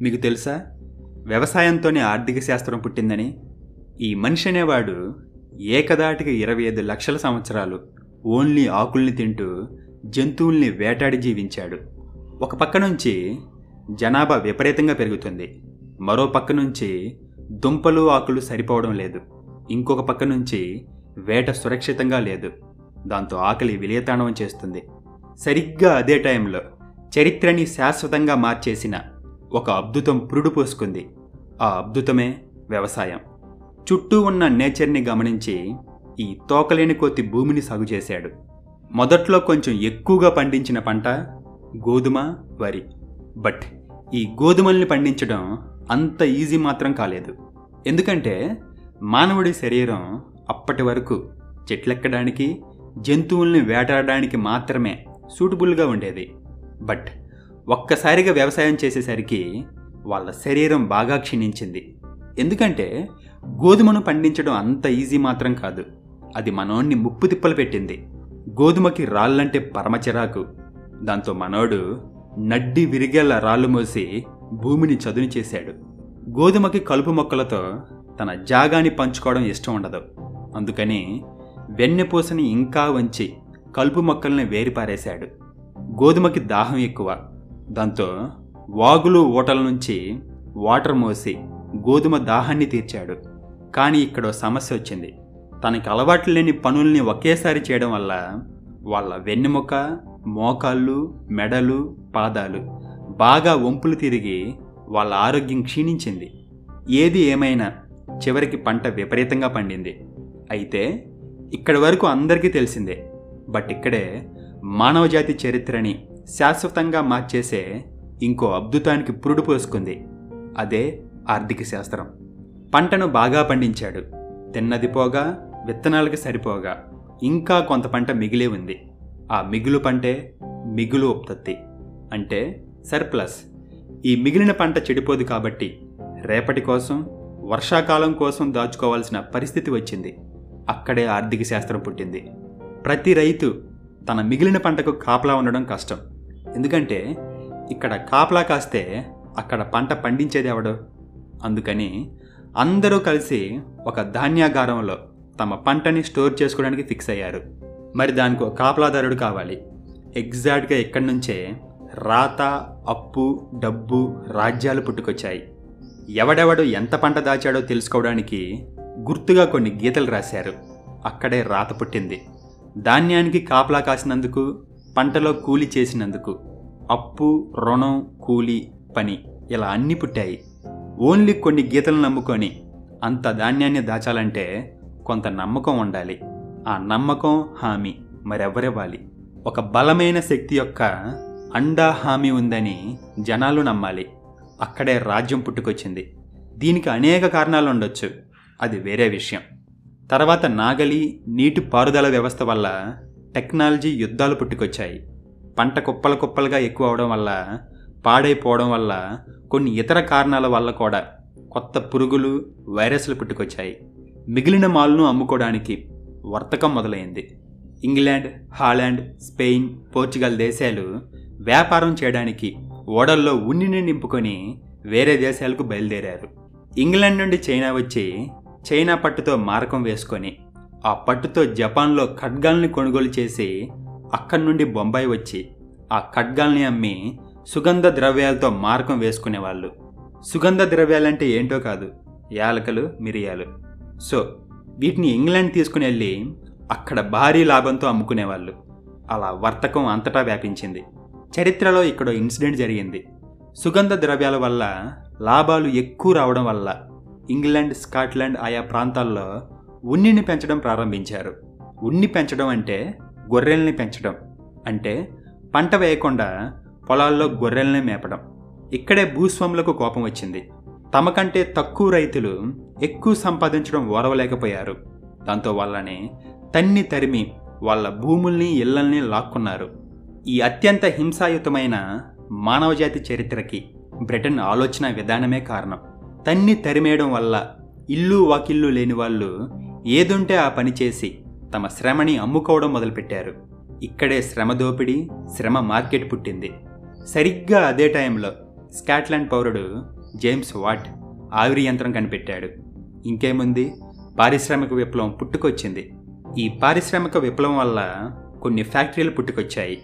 మీకు తెలుసా? వ్యవసాయంతోనే ఆర్థిక శాస్త్రం పుట్టిందని? ఈ మనిషి అనేవాడు ఏకదాటికి ఇరవై ఐదు లక్షల సంవత్సరాలు ఓన్లీ ఆకుల్ని తింటూ జంతువుల్ని వేటాడి జీవించాడు. ఒక పక్క నుంచి జనాభా విపరీతంగా పెరుగుతుంది. మరో పక్క నుంచి దుంపలు ఆకులు సరిపోవడం లేదు. ఇంకొక పక్క నుంచి వేట సురక్షితంగా లేదు. దాంతో ఆకలి విలయతాండవం చేస్తుంది. సరిగ్గా అదే టైంలో చరిత్రని శాశ్వతంగా మార్చేసిన ఒక అద్భుతం పురుడు పోసుకుంది. ఆ అద్భుతమే వ్యవసాయం. చుట్టూ ఉన్న నేచర్ని గమనించి ఈ తోకలేని కొద్ది భూమిని సాగు చేశాడు. మొదట్లో కొంచెం ఎక్కువగా పండించిన పంట గోధుమ వరి. బట్ ఈ గోధుమల్ని పండించడం అంత ఈజీ మాత్రం కాలేదు. ఎందుకంటే మానవుడి శరీరం అప్పటి వరకు చెట్లెక్కడానికి జంతువుల్ని వేటాడడానికి మాత్రమే సూటబుల్గా ఉండేది. బట్ ఒక్కసారిగా వ్యవసాయం చేసేసరికి వాళ్ళ శరీరం బాగా క్షీణించింది. ఎందుకంటే గోధుమను పండించడం అంత ఈజీ మాత్రం కాదు. అది మనోన్ని ముప్పు తిప్పలు పెట్టింది. గోధుమకి రాళ్ళంటే పరమచిరాకు దాంతో మనోడు నడ్డి విరిగేళ్ళ రాళ్ళు మోసి భూమిని చదును చేశాడు. గోధుమకి కలుపు మొక్కలతో తన జాగాని పంచుకోవడం ఇష్టం ఉండదు. అందుకని వెన్నెపూసని ఇంకా వంచి కలుపు మొక్కల్ని వేరిపారేశాడు. గోధుమకి దాహం ఎక్కువ. దాంతో వాగులు ఓటల నుంచి వాటర్ మోసి గోధుమ దాహాన్ని తీర్చాడు. కానీ ఇక్కడ సమస్య వచ్చింది. తనకి అలవాట్లు లేని పనుల్ని ఒకేసారి చేయడం వల్ల వాళ్ళ వెన్నెముక మోకాళ్ళు మెడలు పాదాలు బాగా వంపులు తిరిగి వాళ్ళ ఆరోగ్యం క్షీణించింది. ఏది ఏమైనా చివరికి పంట విపరీతంగా పండింది. అయితే ఇక్కడి వరకు అందరికీ తెలిసిందే. బట్ ఇక్కడే మానవజాతి చరిత్రని శాశ్వతంగా మార్చేసే ఇంకో అద్భుతానికి పురుడు పోసుకుంది. అదే ఆర్థిక శాస్త్రం. పంటను బాగా పండించాడు. తిన్నది పోగా విత్తనాలకి సరిపోగా ఇంకా కొంత పంట మిగిలే ఉంది. ఆ మిగులు పంటే మిగులు ఉత్పత్తి. అంటే సర్ప్లస్. ఈ మిగిలిన పంట చెడిపోదు కాబట్టి రేపటి కోసం వర్షాకాలం కోసం దాచుకోవాల్సిన పరిస్థితి వచ్చింది. అక్కడే ఆర్థిక శాస్త్రం పుట్టింది. ప్రతి రైతు తన మిగిలిన పంటకు కాపలా ఉండడం కష్టం. ఎందుకంటే ఇక్కడ కాపలా కాస్తే అక్కడ పంట పండించేది ఎవడు? అందుకని అందరూ కలిసి ఒక ధాన్యాగారంలో తమ పంటని స్టోర్ చేసుకోవడానికి ఫిక్స్ అయ్యారు. మరి దానికి కాపలాదారుడు కావాలి. ఎగ్జాక్ట్గా ఇక్కడి నుంచే రాత అప్పు డబ్బు రాజ్యాలు పుట్టుకొచ్చాయి. ఎవడెవడు ఎంత పంట దాచాడో తెలుసుకోవడానికి గుర్తుగా కొన్ని గీతలు రాశారు. అక్కడే రాత పుట్టింది. ధాన్యానికి కాపలా కాసినందుకు పంటలో కూలి చేసినందుకు అప్పు రుణం కూలి పని ఇలా అన్నీ పుట్టాయి. ఓన్లీ కొన్ని గీతలు నమ్ముకొని అంత ధాన్యాన్ని దాచాలంటే కొంత నమ్మకం ఉండాలి. ఆ నమ్మకం హామీ మరెవరివ్వాలి ఒక బలమైన శక్తి యొక్క అండా హామీ ఉందని జనాలు నమ్మాలి. అక్కడే రాజ్యం పుట్టుకొచ్చింది. దీనికి అనేక కారణాలు ఉండొచ్చు. అది వేరే విషయం. తర్వాత నాగలి నీటి పారుదల వ్యవస్థ వల్ల టెక్నాలజీ యుద్ధాలు పుట్టుకొచ్చాయి. పంట కుప్పలు కుప్పలుగా ఎక్కువ అవడం వల్ల పాడైపోవడం వల్ల కొన్ని ఇతర కారణాల వల్ల కూడా కొత్త పురుగులు వైరస్లు పుట్టుకొచ్చాయి. మిగిలిన మాల్ను అమ్ముకోవడానికి వర్తకం మొదలైంది. ఇంగ్లాండ్ హాలాండ్ స్పెయిన్ పోర్చుగల్ దేశాలు వ్యాపారం చేయడానికి ఓడల్లో ఉన్నిని నింపుకొని వేరే దేశాలకు బయలుదేరారు. ఇంగ్లాండ్ నుండి చైనా వచ్చి చైనా పట్టుతో మారకం వేసుకొని ఆ పట్టుతో జపాన్లో ఖడ్గాల్ని కొనుగోలు చేసి అక్కడి నుండి బొంబాయి వచ్చి ఆ ఖడ్గాల్ని అమ్మి సుగంధ ద్రవ్యాలతో మారకం వేసుకునేవాళ్ళు. సుగంధ ద్రవ్యాలంటే ఏంటో కాదు యాలకలు మిరియాలు. సో వీటిని ఇంగ్లాండ్ తీసుకుని వెళ్ళి అక్కడ భారీ లాభంతో అమ్ముకునేవాళ్ళు. అలా వర్తకం అంతటా వ్యాపించింది. చరిత్రలో ఇక్కడ ఇన్సిడెంట్ జరిగింది. సుగంధ ద్రవ్యాల వల్ల లాభాలు ఎక్కువ రావడం వల్ల ఇంగ్లాండ్ స్కాట్లాండ్ ఆయా ప్రాంతాల్లో ఉన్నిని పెంచడం ప్రారంభించారు. ఉన్ని పెంచడం అంటే గొర్రెల్ని పెంచడం. అంటే పంట వేయకుండా పొలాల్లో గొర్రెల్ని మేపడం. ఇక్కడే భూస్వాములకు కోపం వచ్చింది. తమకంటే తక్కువ రైతులు ఎక్కువ సంపాదించడం ఓరవలేకపోయారు. దాంతో వాళ్ళని తన్ని తరిమి వాళ్ళ భూముల్ని ఇళ్ళల్ని లాక్కున్నారు. ఈ అత్యంత హింసాయుతమైన మానవజాతి చరిత్రకి బ్రిటన్ ఆలోచన విధానమే కారణం. తన్ని తరిమేయడం వల్ల ఇల్లు వాకిల్లు లేని వాళ్ళు ఏదుంటే ఆ పని చేసి తమ శ్రమని అమ్ముకోవడం మొదలుపెట్టారు. ఇక్కడే శ్రమ దోపిడీ శ్రమ మార్కెట్ పుట్టింది. సరిగ్గా అదే టైంలో స్కాట్లాండ్ పౌరుడు జేమ్స్ వాట్ ఆవిరి యంత్రం కనిపెట్టాడు. ఇంకేముంది? పారిశ్రామిక విప్లవం పుట్టుకొచ్చింది. ఈ పారిశ్రామిక విప్లవం వల్ల కొన్ని ఫ్యాక్టరీలు పుట్టుకొచ్చాయి.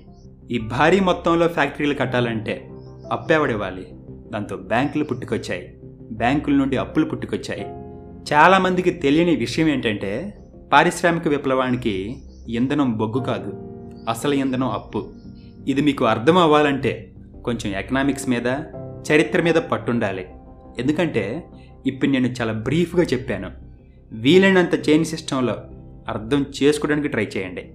ఈ భారీ మొత్తంలో ఫ్యాక్టరీలు కట్టాలంటే అప్పేవడివ్వాలి? దాంతో బ్యాంకులు పుట్టుకొచ్చాయి. బ్యాంకుల నుండి అప్పులు పుట్టుకొచ్చాయి. చాలామందికి తెలియని విషయం ఏంటంటే పారిశ్రామిక విప్లవానికి ఇంధనం బొగ్గు కాదు అసలు ఇంధనం అప్పు. ఇది మీకు అర్థం అవ్వాలంటే కొంచెం ఎకనామిక్స్ మీద చరిత్ర మీద పట్టుండాలి. ఎందుకంటే ఇప్పుడు నేను చాలా బ్రీఫ్గా చెప్పాను. వీలైనంత చైన్ సిస్టంలో అర్థం చేసుకోవడానికి ట్రై చేయండి.